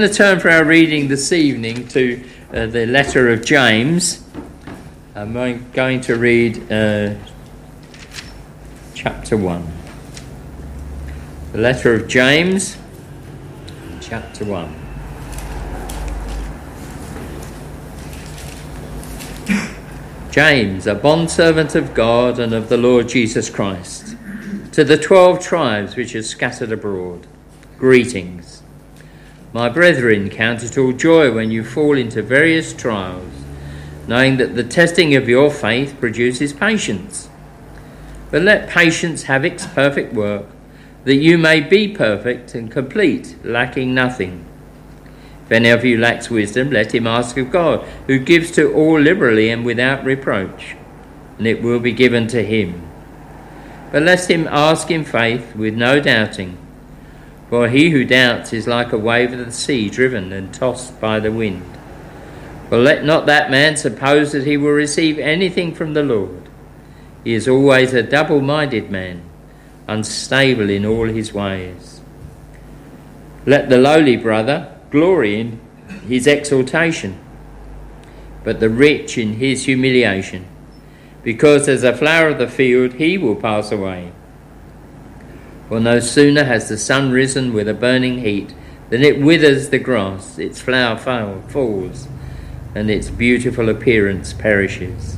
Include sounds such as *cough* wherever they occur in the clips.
Going to turn for our reading this evening to uh, the letter of James. I'm going to read uh, chapter 1. The letter of James, chapter 1. *coughs* James, a bondservant of God and of the Lord Jesus Christ, to the twelve tribes which are scattered abroad, greetings. My brethren, count it all joy when you fall into various trials, knowing that the testing of your faith produces patience. But let patience have its perfect work, that you may be perfect and complete, lacking nothing. If any of you lacks wisdom, let him ask of God, who gives to all liberally and without reproach, and it will be given to him. But let him ask in faith, with no doubting. For he who doubts is like a wave of the sea driven and tossed by the wind. For let not that man suppose that he will receive anything from the Lord. He is always a double minded man, unstable in all his ways. Let the lowly brother glory in his exaltation, but the rich in his humiliation, because as a flower of the field he will pass away. For no sooner has the sun risen with a burning heat than it withers the grass, its flower falls, and its beautiful appearance perishes.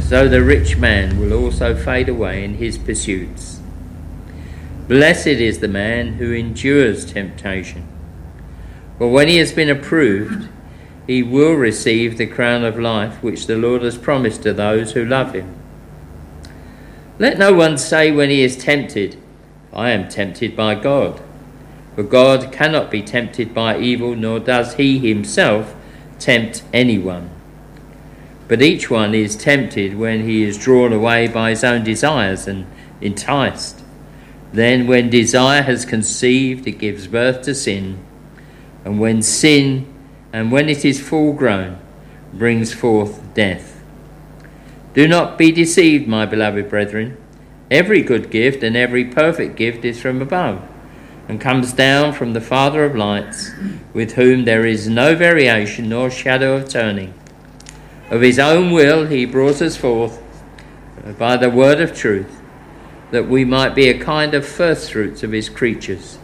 So the rich man will also fade away in his pursuits. Blessed is the man who endures temptation. For when he has been approved, he will receive the crown of life which the Lord has promised to those who love him. Let no one say when he is tempted, I am tempted by God. For God cannot be tempted by evil, nor does he himself tempt anyone. But each one is tempted when he is drawn away by his own desires and enticed. Then, when desire has conceived, it gives birth to sin. And when sin, and when it is full grown, brings forth death. Do not be deceived, my beloved brethren. Every good gift and every perfect gift is from above and comes down from the Father of lights, with whom there is no variation nor shadow of turning. Of his own will he brought us forth by the word of truth, that we might be a kind of firstfruits of his creatures.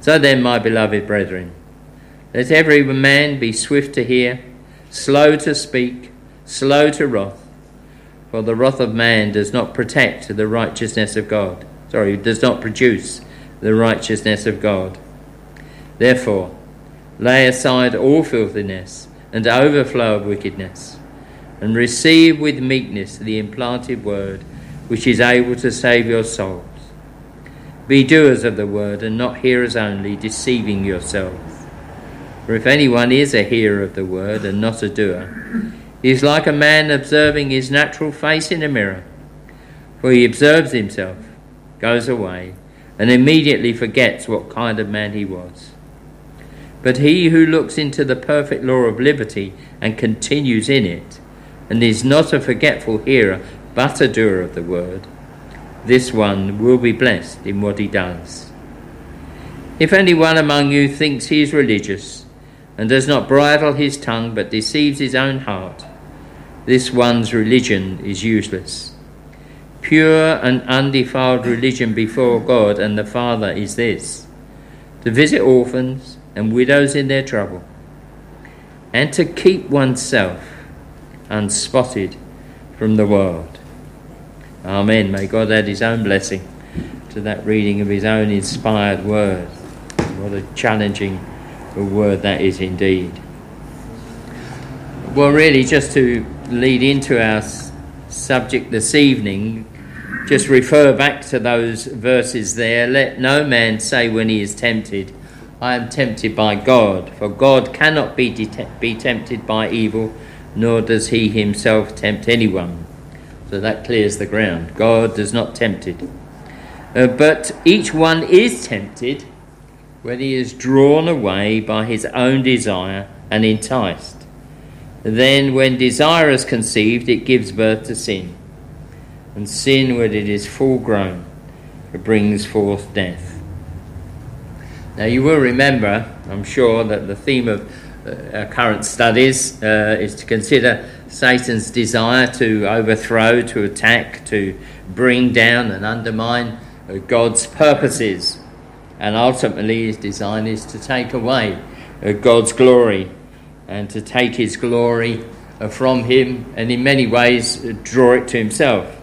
So then, my beloved brethren, let every man be swift to hear, slow to speak, slow to wrath for the wrath of man does not protect the righteousness of God. Sorry, does not produce the righteousness of God. Therefore, lay aside all filthiness and overflow of wickedness, and receive with meekness the implanted word, which is able to save your souls. Be doers of the word, and not hearers only, deceiving yourselves. For if anyone is a hearer of the word and not a doer, is like a man observing his natural face in a mirror, for he observes himself, goes away, and immediately forgets what kind of man he was. But he who looks into the perfect law of liberty and continues in it, and is not a forgetful hearer, but a doer of the word, this one will be blessed in what he does. If anyone among you thinks he is religious, and does not bridle his tongue, but deceives his own heart, this one's religion is useless. Pure and undefiled religion before God and the Father is this to visit orphans and widows in their trouble, and to keep oneself unspotted from the world. Amen. May God add his own blessing to that reading of his own inspired word. What a challenging word that is indeed. Well, really, just to lead into our subject this evening, just refer back to those verses there. Let no man say when he is tempted, I am tempted by God, for God cannot be, det- be tempted by evil, nor does he himself tempt anyone. So that clears the ground. God does not tempt it. Uh, but each one is tempted when he is drawn away by his own desire and enticed. Then, when desire is conceived, it gives birth to sin. And sin, when it is full grown, it brings forth death. Now, you will remember I'm sure that the theme of uh, our current studies uh, is to consider Satan's desire to overthrow, to attack, to bring down and undermine uh, God's purposes. And ultimately, his design is to take away uh, God's glory and to take his glory uh, from him and in many ways uh, draw it to himself.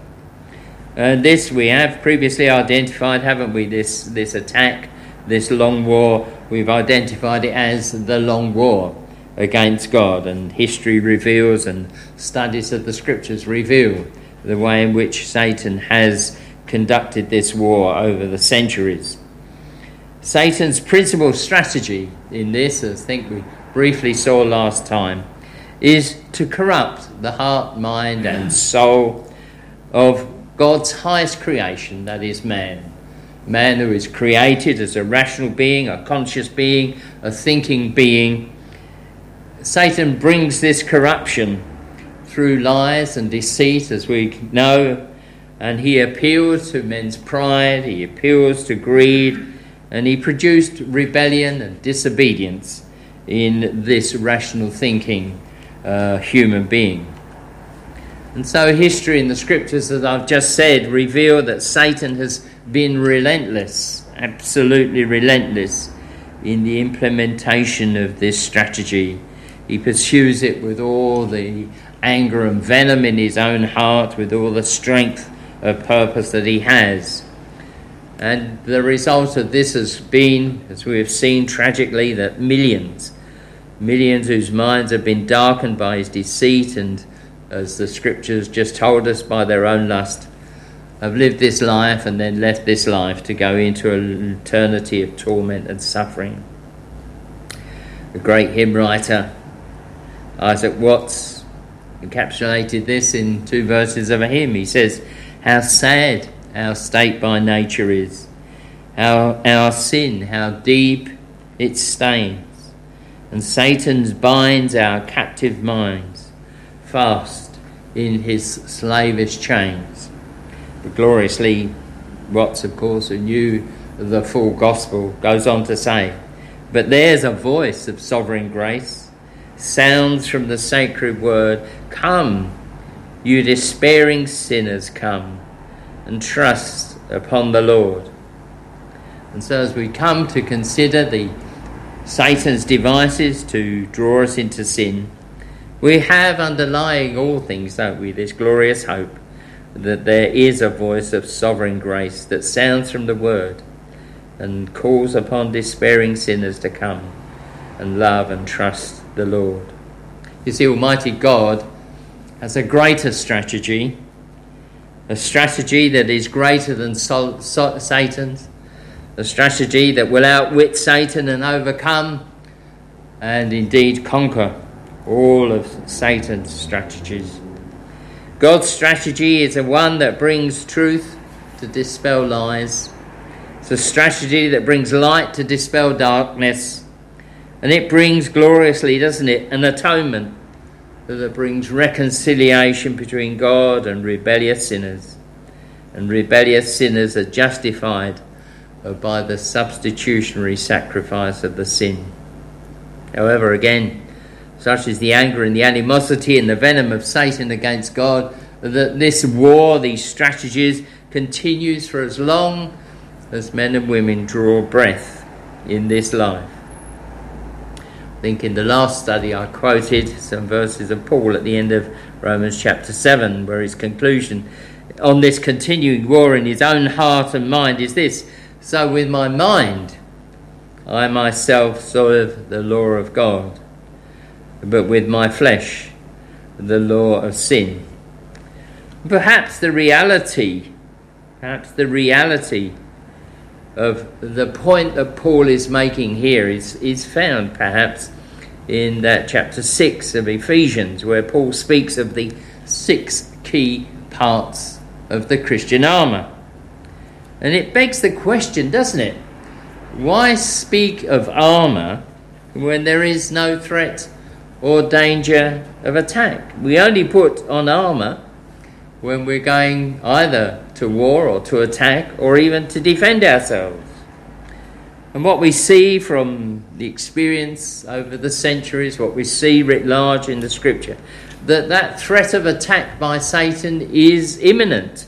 And this we have previously identified, haven't we? This, this attack, this long war, we've identified it as the long war against God. And history reveals and studies of the scriptures reveal the way in which Satan has conducted this war over the centuries. Satan's principal strategy in this, I think we briefly saw last time, is to corrupt the heart, mind, and soul of God's highest creation, that is man. Man who is created as a rational being, a conscious being, a thinking being. Satan brings this corruption through lies and deceit, as we know, and he appeals to men's pride, he appeals to greed, and he produced rebellion and disobedience in this rational thinking uh, human being. And so, history and the scriptures that I've just said reveal that Satan has been relentless, absolutely relentless, in the implementation of this strategy. He pursues it with all the anger and venom in his own heart, with all the strength of purpose that he has. And the result of this has been, as we have seen tragically, that millions, millions whose minds have been darkened by his deceit and as the scriptures just told us, by their own lust, have lived this life and then left this life to go into an eternity of torment and suffering. The great hymn writer Isaac Watts encapsulated this in two verses of a hymn. He says, How sad our state by nature is, how our sin, how deep its stains, and Satan's binds our captive minds fast in his slavish chains. But gloriously, Watts, of course, who knew the full gospel, goes on to say, But there's a voice of sovereign grace, sounds from the sacred word, Come, you despairing sinners, come and trust upon the Lord. And so, as we come to consider the Satan's devices to draw us into sin, we have underlying all things, don't we, this glorious hope that there is a voice of sovereign grace that sounds from the Word and calls upon despairing sinners to come and love and trust the Lord. You see, Almighty God has a greater strategy, a strategy that is greater than Satan's, a strategy that will outwit Satan and overcome and indeed conquer all of Satan's strategies. God's strategy is a one that brings truth to dispel lies. It's a strategy that brings light to dispel darkness. And it brings gloriously, doesn't it, an atonement that brings reconciliation between God and rebellious sinners. And rebellious sinners are justified by the substitutionary sacrifice of the sin. However, again, such is the anger and the animosity and the venom of Satan against God, that this war, these strategies, continues for as long as men and women draw breath in this life. I think in the last study I quoted some verses of Paul at the end of Romans chapter 7, where his conclusion on this continuing war in his own heart and mind is this So with my mind, I myself serve the law of God but with my flesh, the law of sin. Perhaps the reality, perhaps the reality of the point that Paul is making here is, is found perhaps in that chapter 6 of Ephesians, where Paul speaks of the six key parts of the Christian armour. And it begs the question, doesn't it? Why speak of armour when there is no threat or danger of attack. We only put on armour when we're going either to war or to attack or even to defend ourselves. And what we see from the experience over the centuries, what we see writ large in the scripture, that that threat of attack by Satan is imminent.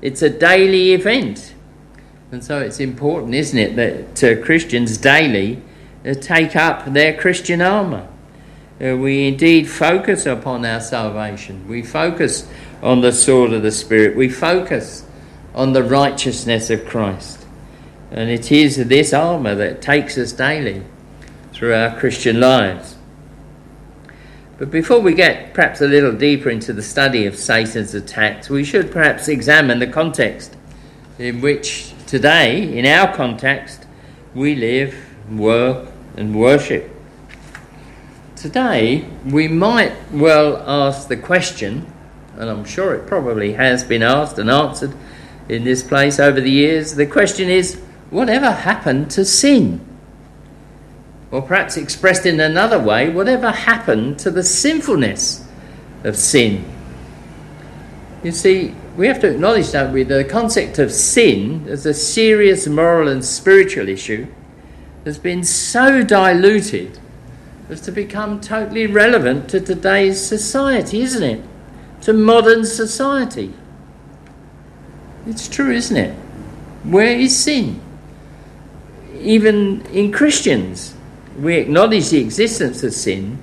It's a daily event. And so it's important, isn't it, that uh, Christians daily uh, take up their Christian armour. Uh, we indeed focus upon our salvation. We focus on the sword of the Spirit. We focus on the righteousness of Christ. And it is this armour that takes us daily through our Christian lives. But before we get perhaps a little deeper into the study of Satan's attacks, we should perhaps examine the context in which today, in our context, we live, work, and worship. Today, we might well ask the question, and I'm sure it probably has been asked and answered in this place over the years. The question is whatever happened to sin? Or perhaps expressed in another way, whatever happened to the sinfulness of sin? You see, we have to acknowledge, don't we, the concept of sin as a serious moral and spiritual issue has been so diluted as to become totally relevant to today's society, isn't it? To modern society. It's true, isn't it? Where is sin? even in Christians, we acknowledge the existence of sin,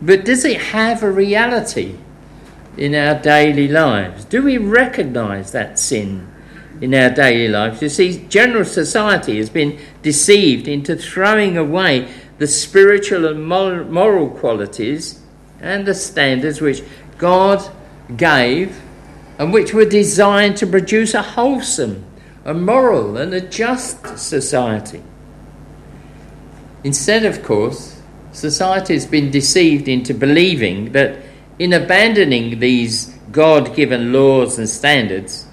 but does it have a reality in our daily lives? Do we recognize that sin in our daily lives? You see, general society has been deceived into throwing away the spiritual and moral qualities and the standards which God gave and which were designed to produce a wholesome a moral and a just society. Instead, of course, society has been deceived into believing that in abandoning these God given laws and standards,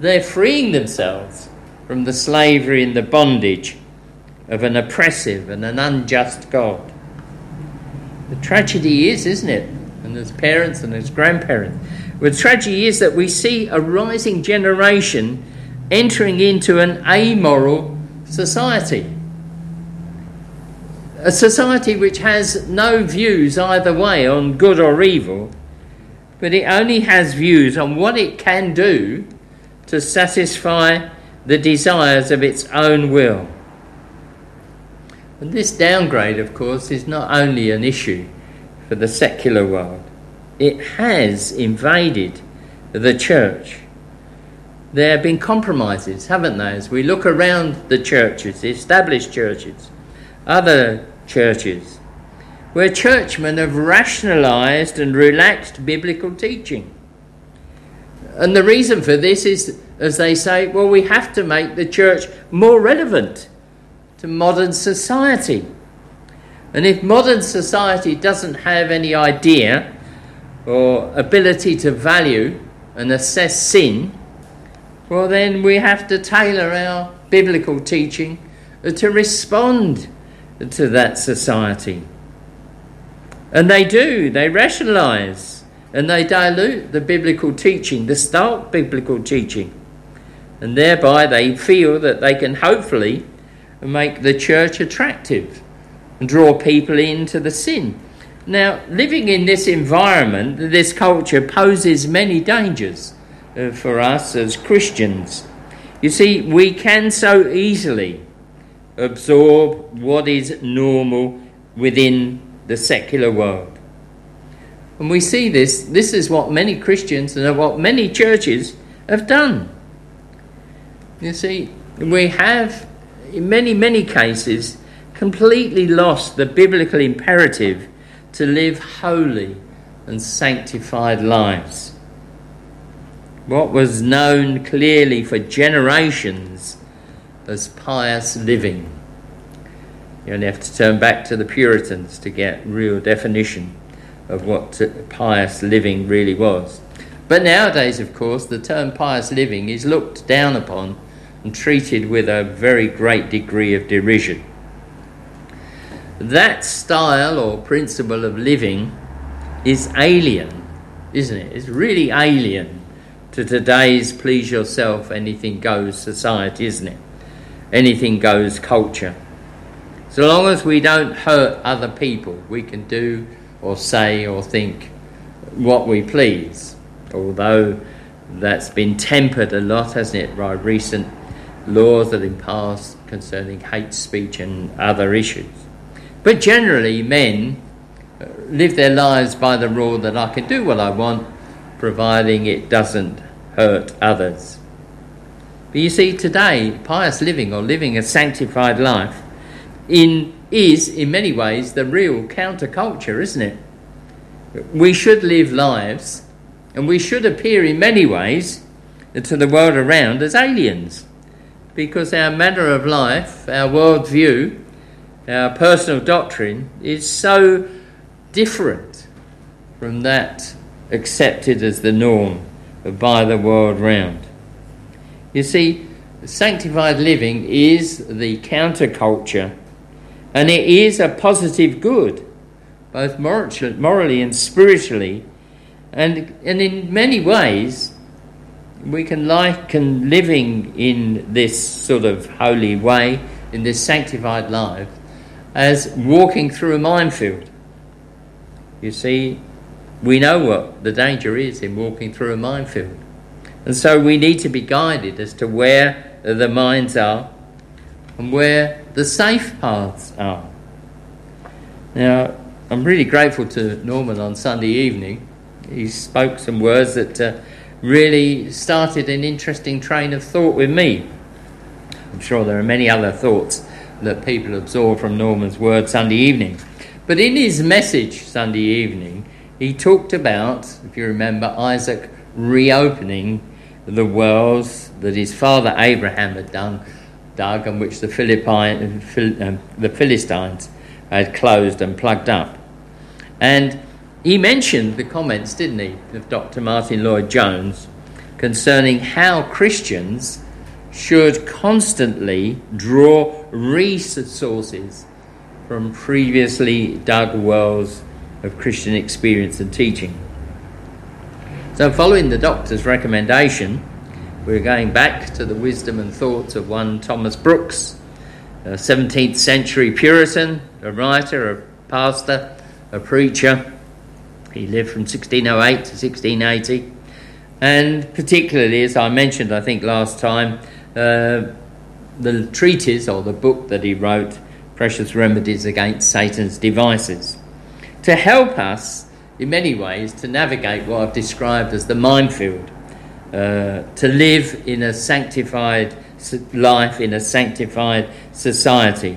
they're freeing themselves from the slavery and the bondage of an oppressive and an unjust God. The tragedy is, isn't it? And as parents and as grandparents, the tragedy is that we see a rising generation entering into an amoral society. A society which has no views either way on good or evil, but it only has views on what it can do to satisfy the desires of its own will. And this downgrade, of course, is not only an issue for the secular world, it has invaded the church there have been compromises, haven't there? As we look around the churches, the established churches, other churches, where churchmen have rationalized and relaxed biblical teaching. And the reason for this is, as they say, well, we have to make the church more relevant to modern society. And if modern society doesn't have any idea or ability to value and assess sin, well, then we have to tailor our biblical teaching to respond to that society. And they do, they rationalize and they dilute the biblical teaching, the stark biblical teaching. And thereby they feel that they can hopefully make the church attractive and draw people into the sin. Now, living in this environment, this culture poses many dangers. Uh, for us as Christians. You see, we can so easily absorb what is normal within the secular world. And we see this, this is what many Christians and what many churches have done. You see, we have, in many, many cases, completely lost the biblical imperative to live holy and sanctified lives what was known clearly for generations as pious living. You only have to turn back to the Puritans to get real definition of what pious living really was. But nowadays, of course, the term pious living is looked down upon and treated with a very great degree of derision. That style or principle of living is alien, isn't it? It's really alien to today's please yourself, anything goes society, isn't it? Anything goes culture. So long as we don't hurt other people, we can do or say or think what we please. Although that's been tempered a lot, hasn't it, by recent laws that have been passed concerning hate speech and other issues. But generally, men uh, live their lives by the rule that I can do what I want, providing it doesn't hurt others. But you see, today, pious living or living a sanctified life in, is, in many ways, the real counterculture, isn't it? We should live lives and we should appear in many ways to the world around as aliens because our manner of life, our worldview, our personal doctrine is so different from that accepted as the norm by the world round. You see, sanctified living is the counterculture and it is a positive good, both morally and spiritually. And, and in many ways, we can liken living in this sort of holy way, in this sanctified life, as walking through a minefield. You see, we know what the danger is in walking through a minefield. And so we need to be guided as to where the mines are and where the safe paths are. Now, I'm really grateful to Norman on Sunday evening. He spoke some words that uh, really started an interesting train of thought with me. I'm sure there are many other thoughts that people absorb from Norman's word Sunday evening. But in his message Sunday evening, he talked about, if you remember, Isaac reopening the wells that his father Abraham had dug and which the, Philippine, um, the Philistines had closed and plugged up. And he mentioned the comments, didn't he, of Dr. Martyn Lloyd-Jones concerning how Christians should constantly draw resources from previously dug wells of Christian experience and teaching. So, following the doctor's recommendation, we're going back to the wisdom and thoughts of one Thomas Brooks, a 17th century Puritan, a writer, a pastor, a preacher he lived from 1608 to 1680. And particularly, as I mentioned, I think last time, uh, the treatise or the book that he wrote, Precious Remedies Against Satan's Devices, to help us in many ways to navigate what I've described as the minefield, uh, to live in a sanctified life, in a sanctified society,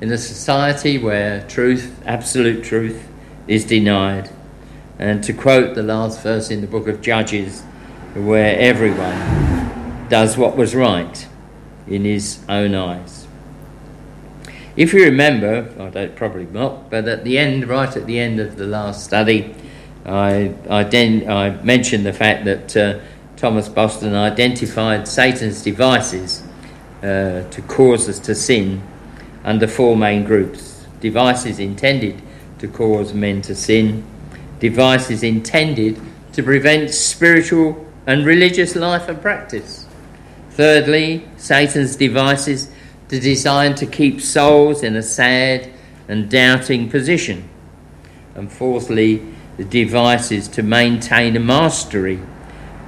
in a society where truth, absolute truth, is denied. And to quote the last verse in the book of Judges, where everyone does what was right in his own eyes. If you remember, I don't probably not, but at the end, right at the end of the last study, I, I, den- I mentioned the fact that uh, Thomas Boston identified Satan's devices uh, to cause us to sin under four main groups. Devices intended to cause men to sin, devices intended to prevent spiritual and religious life and practice. Thirdly, Satan's devices designed to keep souls in a sad and doubting position. And fourthly, the devices to maintain a mastery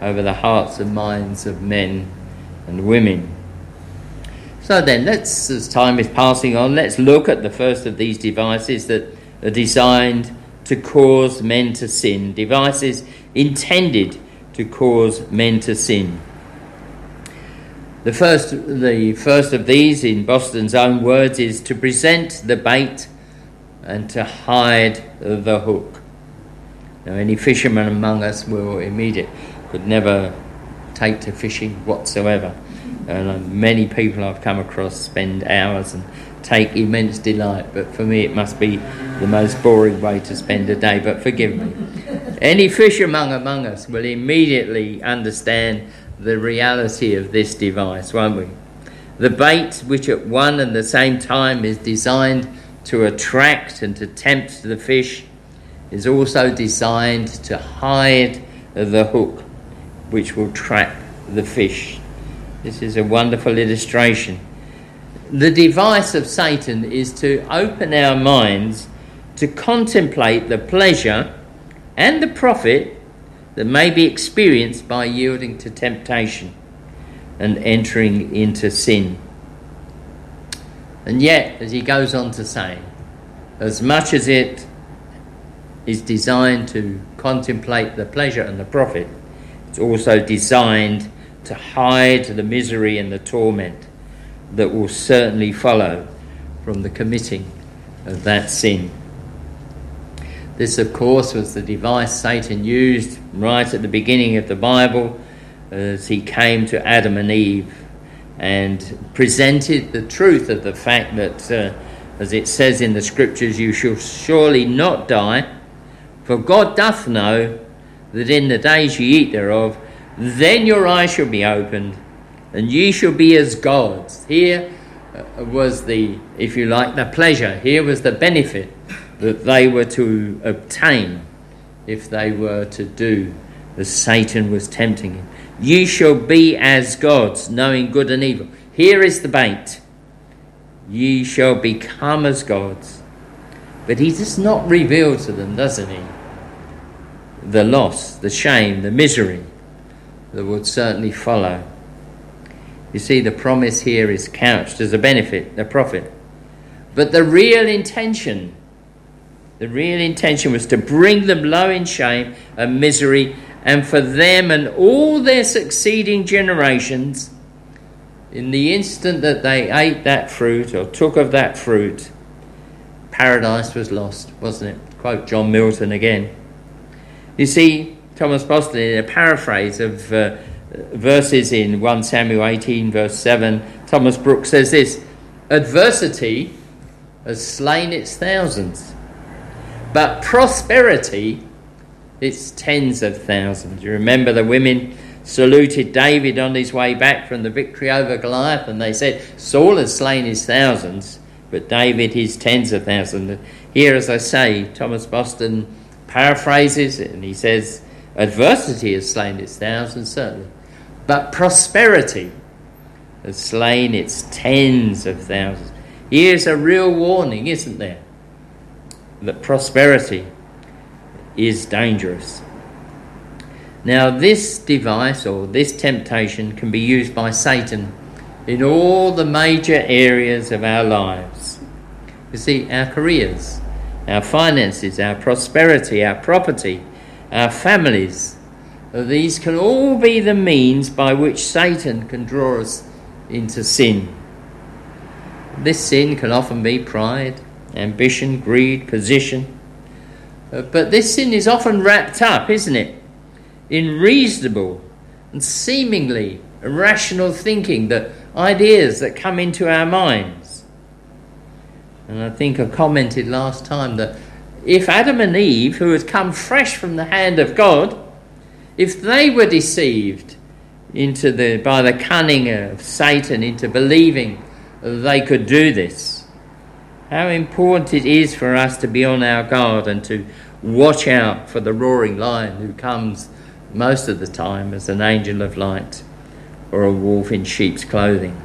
over the hearts and minds of men and women. So then, let's, as time is passing on, let's look at the first of these devices that are designed to cause men to sin, devices intended to cause men to sin. The first, the first of these, in Boston's own words, is to present the bait and to hide the hook. Now, any fisherman among us will immediate could never take to fishing whatsoever, and uh, many people I've come across spend hours and take immense delight, but for me it must be the most boring way to spend a day. But forgive me. Any fisherman among us will immediately understand the reality of this device, won't we? The bait, which at one and the same time is designed to attract and to tempt the fish, is also designed to hide the hook, which will trap the fish. This is a wonderful illustration the device of Satan is to open our minds to contemplate the pleasure and the profit that may be experienced by yielding to temptation and entering into sin. And yet, as he goes on to say, as much as it is designed to contemplate the pleasure and the profit, it's also designed to hide the misery and the torment that will certainly follow from the committing of that sin. This, of course, was the device Satan used right at the beginning of the Bible as he came to Adam and Eve and presented the truth of the fact that, uh, as it says in the scriptures, you shall surely not die, for God doth know that in the days ye eat thereof, then your eyes shall be opened, and ye shall be as gods. Here uh, was the, if you like, the pleasure. Here was the benefit that they were to obtain if they were to do as Satan was tempting him. Ye shall be as gods, knowing good and evil. Here is the bait. Ye shall become as gods. But he does not reveal to them, doesn't he? The loss, the shame, the misery that would certainly follow. You see, the promise here is couched as a benefit, a profit. But the real intention, the real intention was to bring them low in shame and misery, and for them and all their succeeding generations, in the instant that they ate that fruit or took of that fruit, paradise was lost, wasn't it? Quote John Milton again. You see, Thomas Boston, in a paraphrase of uh, verses in 1 Samuel 18, verse 7, Thomas Brooks says this Adversity has slain its thousands, but prosperity its tens of thousands. You remember the women saluted David on his way back from the victory over Goliath, and they said, Saul has slain his thousands, but David his tens of thousands. Here, as I say, Thomas Boston paraphrases it, and he says, Adversity has slain its thousands, certainly, but prosperity has slain its tens of thousands. Here's a real warning, isn't there? That prosperity is dangerous. Now, this device or this temptation can be used by Satan in all the major areas of our lives. You see, our careers, our finances, our prosperity, our property, our families. These can all be the means by which Satan can draw us into sin. This sin can often be pride, ambition, greed, position. Uh, but this sin is often wrapped up, isn't it, in reasonable and seemingly irrational thinking, that ideas that come into our minds. And I think I commented last time that if Adam and Eve, who had come fresh from the hand of God, if they were deceived into the, by the cunning of Satan into believing they could do this, how important it is for us to be on our guard and to watch out for the roaring lion who comes most of the time as an angel of light or a wolf in sheep's clothing.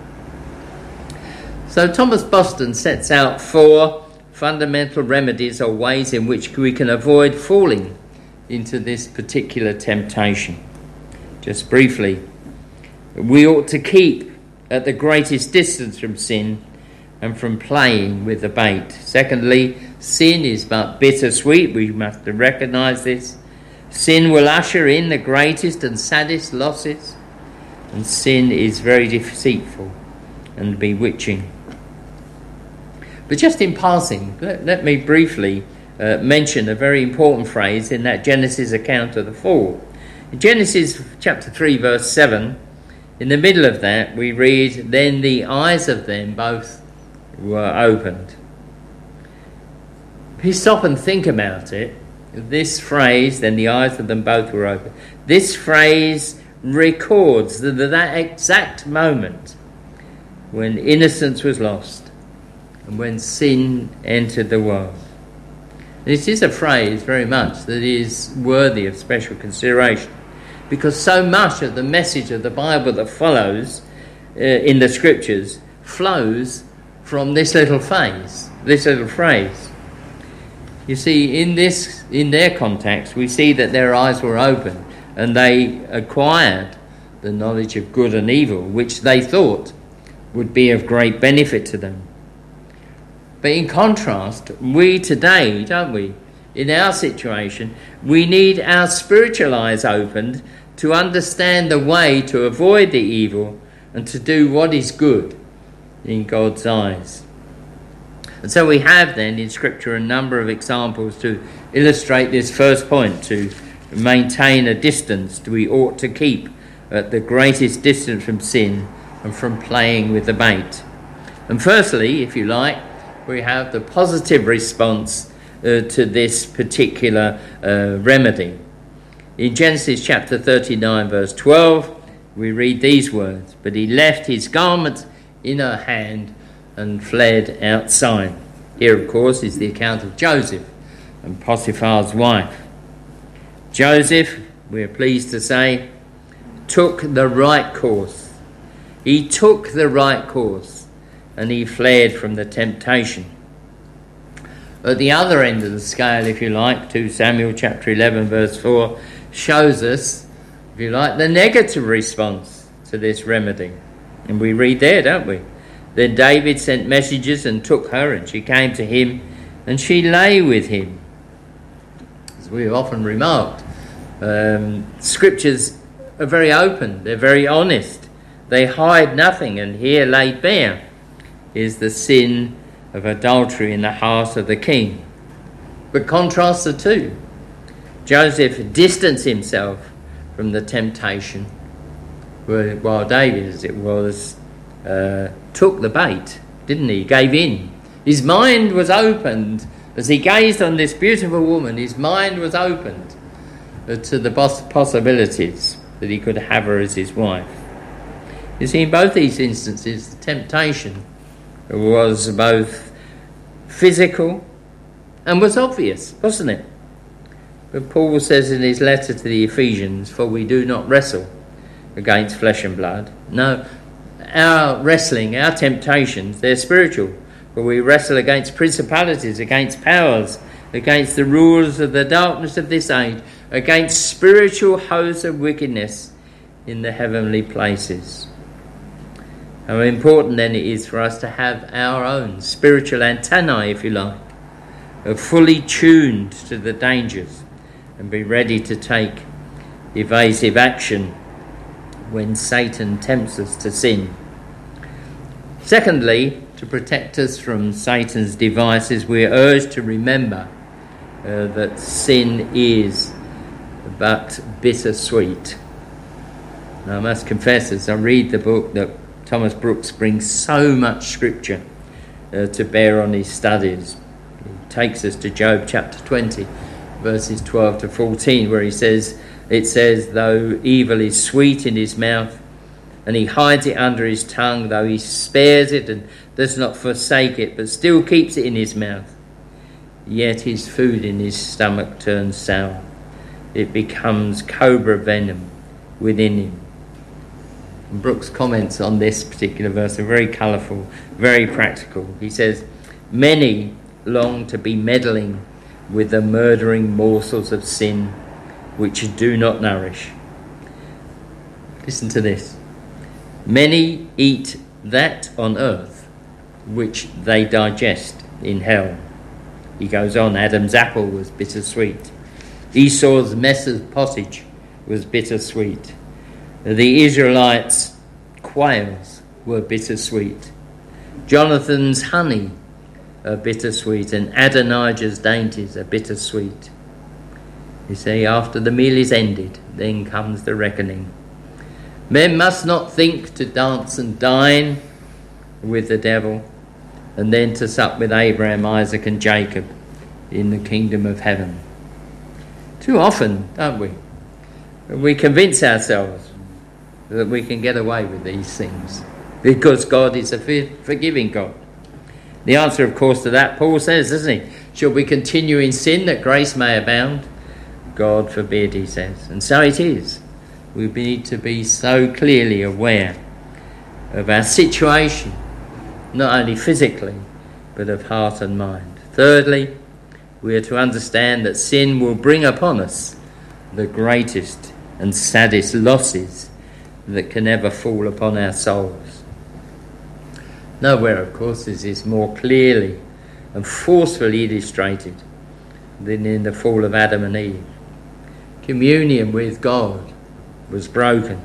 So Thomas Boston sets out four fundamental remedies or ways in which we can avoid falling into this particular temptation. Just briefly, we ought to keep at the greatest distance from sin and from playing with the bait. Secondly, sin is but bittersweet. We must recognize this. Sin will usher in the greatest and saddest losses, and sin is very deceitful and bewitching. But just in passing, let, let me briefly uh, mention a very important phrase in that Genesis account of the fall. In Genesis chapter 3, verse 7, in the middle of that, we read, Then the eyes of them both were opened. If you stop and think about it, this phrase, then the eyes of them both were open, this phrase records the, that exact moment when innocence was lost and when sin entered the world. This is a phrase very much that is worthy of special consideration because so much of the message of the Bible that follows uh, in the scriptures flows from this little phase, this little phrase. You see, in this, in their context, we see that their eyes were open and they acquired the knowledge of good and evil, which they thought would be of great benefit to them. But in contrast, we today, don't we, in our situation, we need our spiritual eyes opened to understand the way to avoid the evil and to do what is good in God's eyes. And so we have then in Scripture a number of examples to illustrate this first point to maintain a distance we ought to keep at the greatest distance from sin and from playing with the bait. And firstly, if you like, we have the positive response uh, to this particular uh, remedy. In Genesis chapter 39, verse 12, we read these words But he left his garment in her hand and fled outside. Here, of course, is the account of Joseph and Potiphar's wife. Joseph, we're pleased to say, took the right course. He took the right course and he fled from the temptation. At the other end of the scale, if you like, 2 Samuel chapter 11, verse 4, shows us, if you like, the negative response to this remedy. And we read there, don't we? Then David sent messengers and took her, and she came to him, and she lay with him. As we have often remarked, um, scriptures are very open, they're very honest, they hide nothing, and here laid bare is the sin of adultery in the heart of the king. But contrast the two. Joseph distanced himself from the temptation, while David, as it was, uh, took the bait, didn't he? Gave in. His mind was opened as he gazed on this beautiful woman. His mind was opened to the possibilities that he could have her as his wife. You see, in both these instances, the temptation was both physical and was obvious, wasn't it? But Paul says in his letter to the Ephesians, For we do not wrestle against flesh and blood. No, our wrestling, our temptations, they're spiritual. For we wrestle against principalities, against powers, against the rulers of the darkness of this age, against spiritual hosts of wickedness in the heavenly places. How important then it is for us to have our own spiritual antennae, if you like, fully tuned to the dangers and be ready to take evasive action when Satan tempts us to sin. Secondly, to protect us from Satan's devices, we're urged to remember uh, that sin is but bittersweet. I must confess, as I read the book, that Thomas Brooks brings so much scripture uh, to bear on his studies. He takes us to Job chapter 20, verses 12 to 14, where he says, It says, Though evil is sweet in his mouth, and he hides it under his tongue, though he spares it and does not forsake it, but still keeps it in his mouth, yet his food in his stomach turns sour. It becomes cobra venom within him. And Brooks' comments on this particular verse are very colourful, very practical. He says, Many long to be meddling with the murdering morsels of sin which do not nourish. Listen to this. Many eat that on earth which they digest in hell. He goes on Adam's apple was bittersweet. Esau's mess of pottage was bittersweet. The Israelites' quails were bittersweet. Jonathan's honey are bittersweet, and Adonijah's dainties are bittersweet. You see, after the meal is ended, then comes the reckoning. Men must not think to dance and dine with the devil, and then to sup with Abraham, Isaac, and Jacob in the kingdom of heaven. Too often, don't we? We convince ourselves that we can get away with these things because God is a forgiving God. The answer, of course, to that, Paul says, doesn't he? Shall we continue in sin that grace may abound? God forbid, he says. And so it is. We need to be so clearly aware of our situation not only physically, but of heart and mind. Thirdly, we are to understand that sin will bring upon us the greatest and saddest losses that can ever fall upon our souls. Nowhere, of course, is this more clearly and forcefully illustrated than in the fall of Adam and Eve. Communion with God was broken,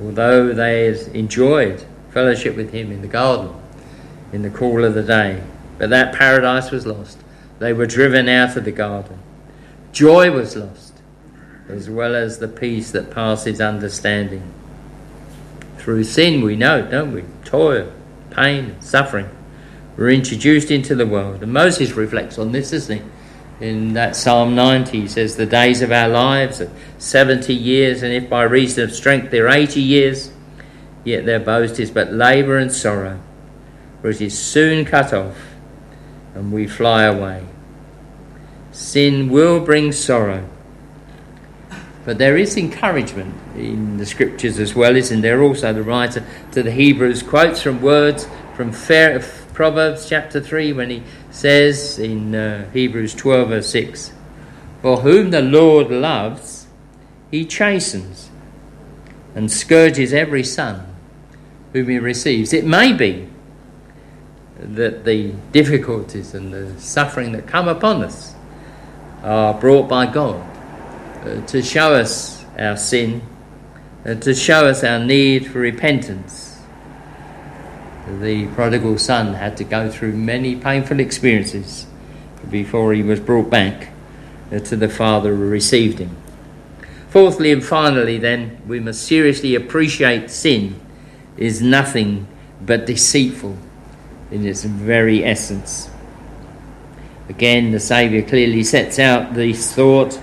although they enjoyed fellowship with Him in the garden in the cool of the day. But that paradise was lost. They were driven out of the garden. Joy was lost, as well as the peace that passes understanding. Through sin, we know, don't we? Toil, pain, suffering. We're introduced into the world. And Moses reflects on this, doesn't he? In that Psalm 90, he says, The days of our lives are 70 years, and if by reason of strength they're 80 years, yet their boast is but labour and sorrow, for it is soon cut off, and we fly away. Sin will bring sorrow. But there is encouragement in the scriptures as well, isn't there? Also, the writer to the Hebrews quotes from words from Proverbs chapter 3 when he says in uh, Hebrews 12, verse 6 For whom the Lord loves, he chastens and scourges every son whom he receives. It may be that the difficulties and the suffering that come upon us are brought by God uh, to show us our sin and to show us our need for repentance. The prodigal son had to go through many painful experiences before he was brought back uh, to the father who received him. Fourthly and finally, then, we must seriously appreciate sin is nothing but deceitful in its very essence. Again, the Saviour clearly sets out this thought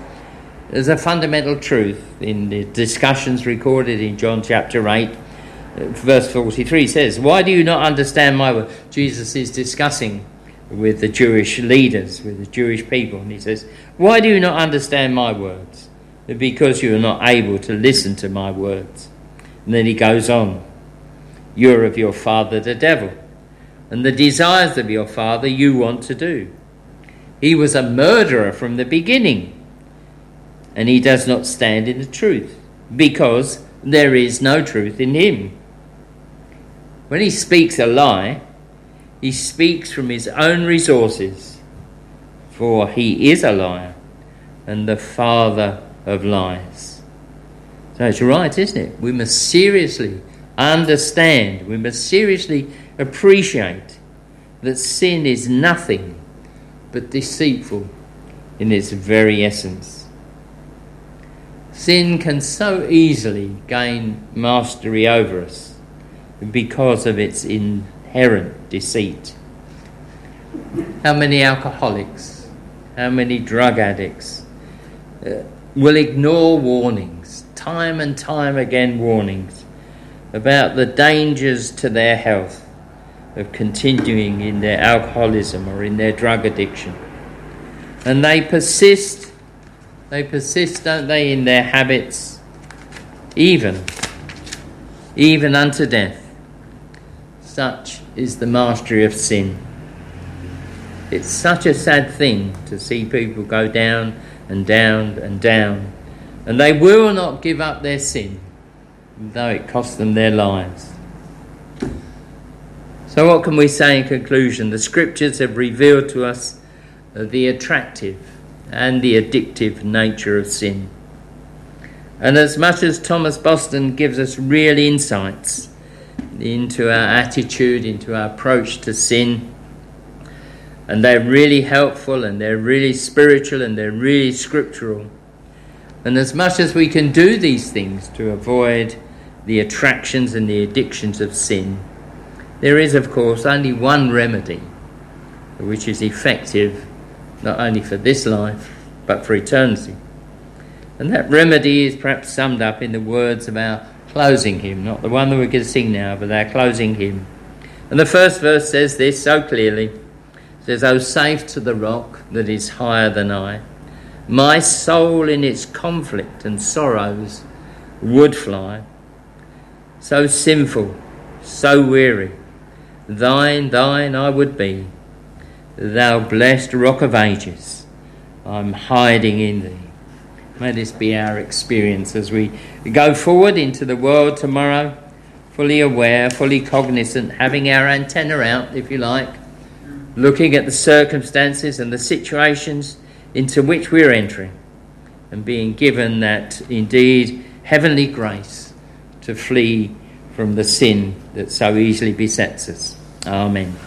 as a fundamental truth in the discussions recorded in John chapter 8. Verse 43 says, Why do you not understand my word? Jesus is discussing with the Jewish leaders, with the Jewish people, and he says, Why do you not understand my words? Because you are not able to listen to my words. And then he goes on, You're of your father the devil, and the desires of your father you want to do. He was a murderer from the beginning, and he does not stand in the truth, because there is no truth in him. When he speaks a lie, he speaks from his own resources, for he is a liar and the father of lies. So it's right, isn't it? We must seriously understand, we must seriously appreciate that sin is nothing but deceitful in its very essence. Sin can so easily gain mastery over us because of its inherent deceit. How many alcoholics, how many drug addicts uh, will ignore warnings, time and time again, warnings about the dangers to their health of continuing in their alcoholism or in their drug addiction. And they persist, they persist, don't they, in their habits, even, even unto death. Such is the mastery of sin. It's such a sad thing to see people go down and down and down, and they will not give up their sin, though it costs them their lives. So, what can we say in conclusion? The scriptures have revealed to us the attractive and the addictive nature of sin. And as much as Thomas Boston gives us real insights into our attitude, into our approach to sin, and they're really helpful and they're really spiritual and they're really scriptural. And as much as we can do these things to avoid the attractions and the addictions of sin, there is, of course, only one remedy which is effective not only for this life but for eternity. And that remedy is perhaps summed up in the words of our closing hymn, not the one that we're going to sing now, but our closing hymn. And the first verse says this so clearly it says, O safe to the rock that is higher than I, my soul in its conflict and sorrows would fly. So sinful, so weary, Thine, thine I would be. Thou blessed rock of ages, I'm hiding in thee. May this be our experience as we go forward into the world tomorrow, fully aware, fully cognizant, having our antenna out, if you like, looking at the circumstances and the situations into which we're entering, and being given that indeed heavenly grace to flee from the sin that so easily besets us. Amen.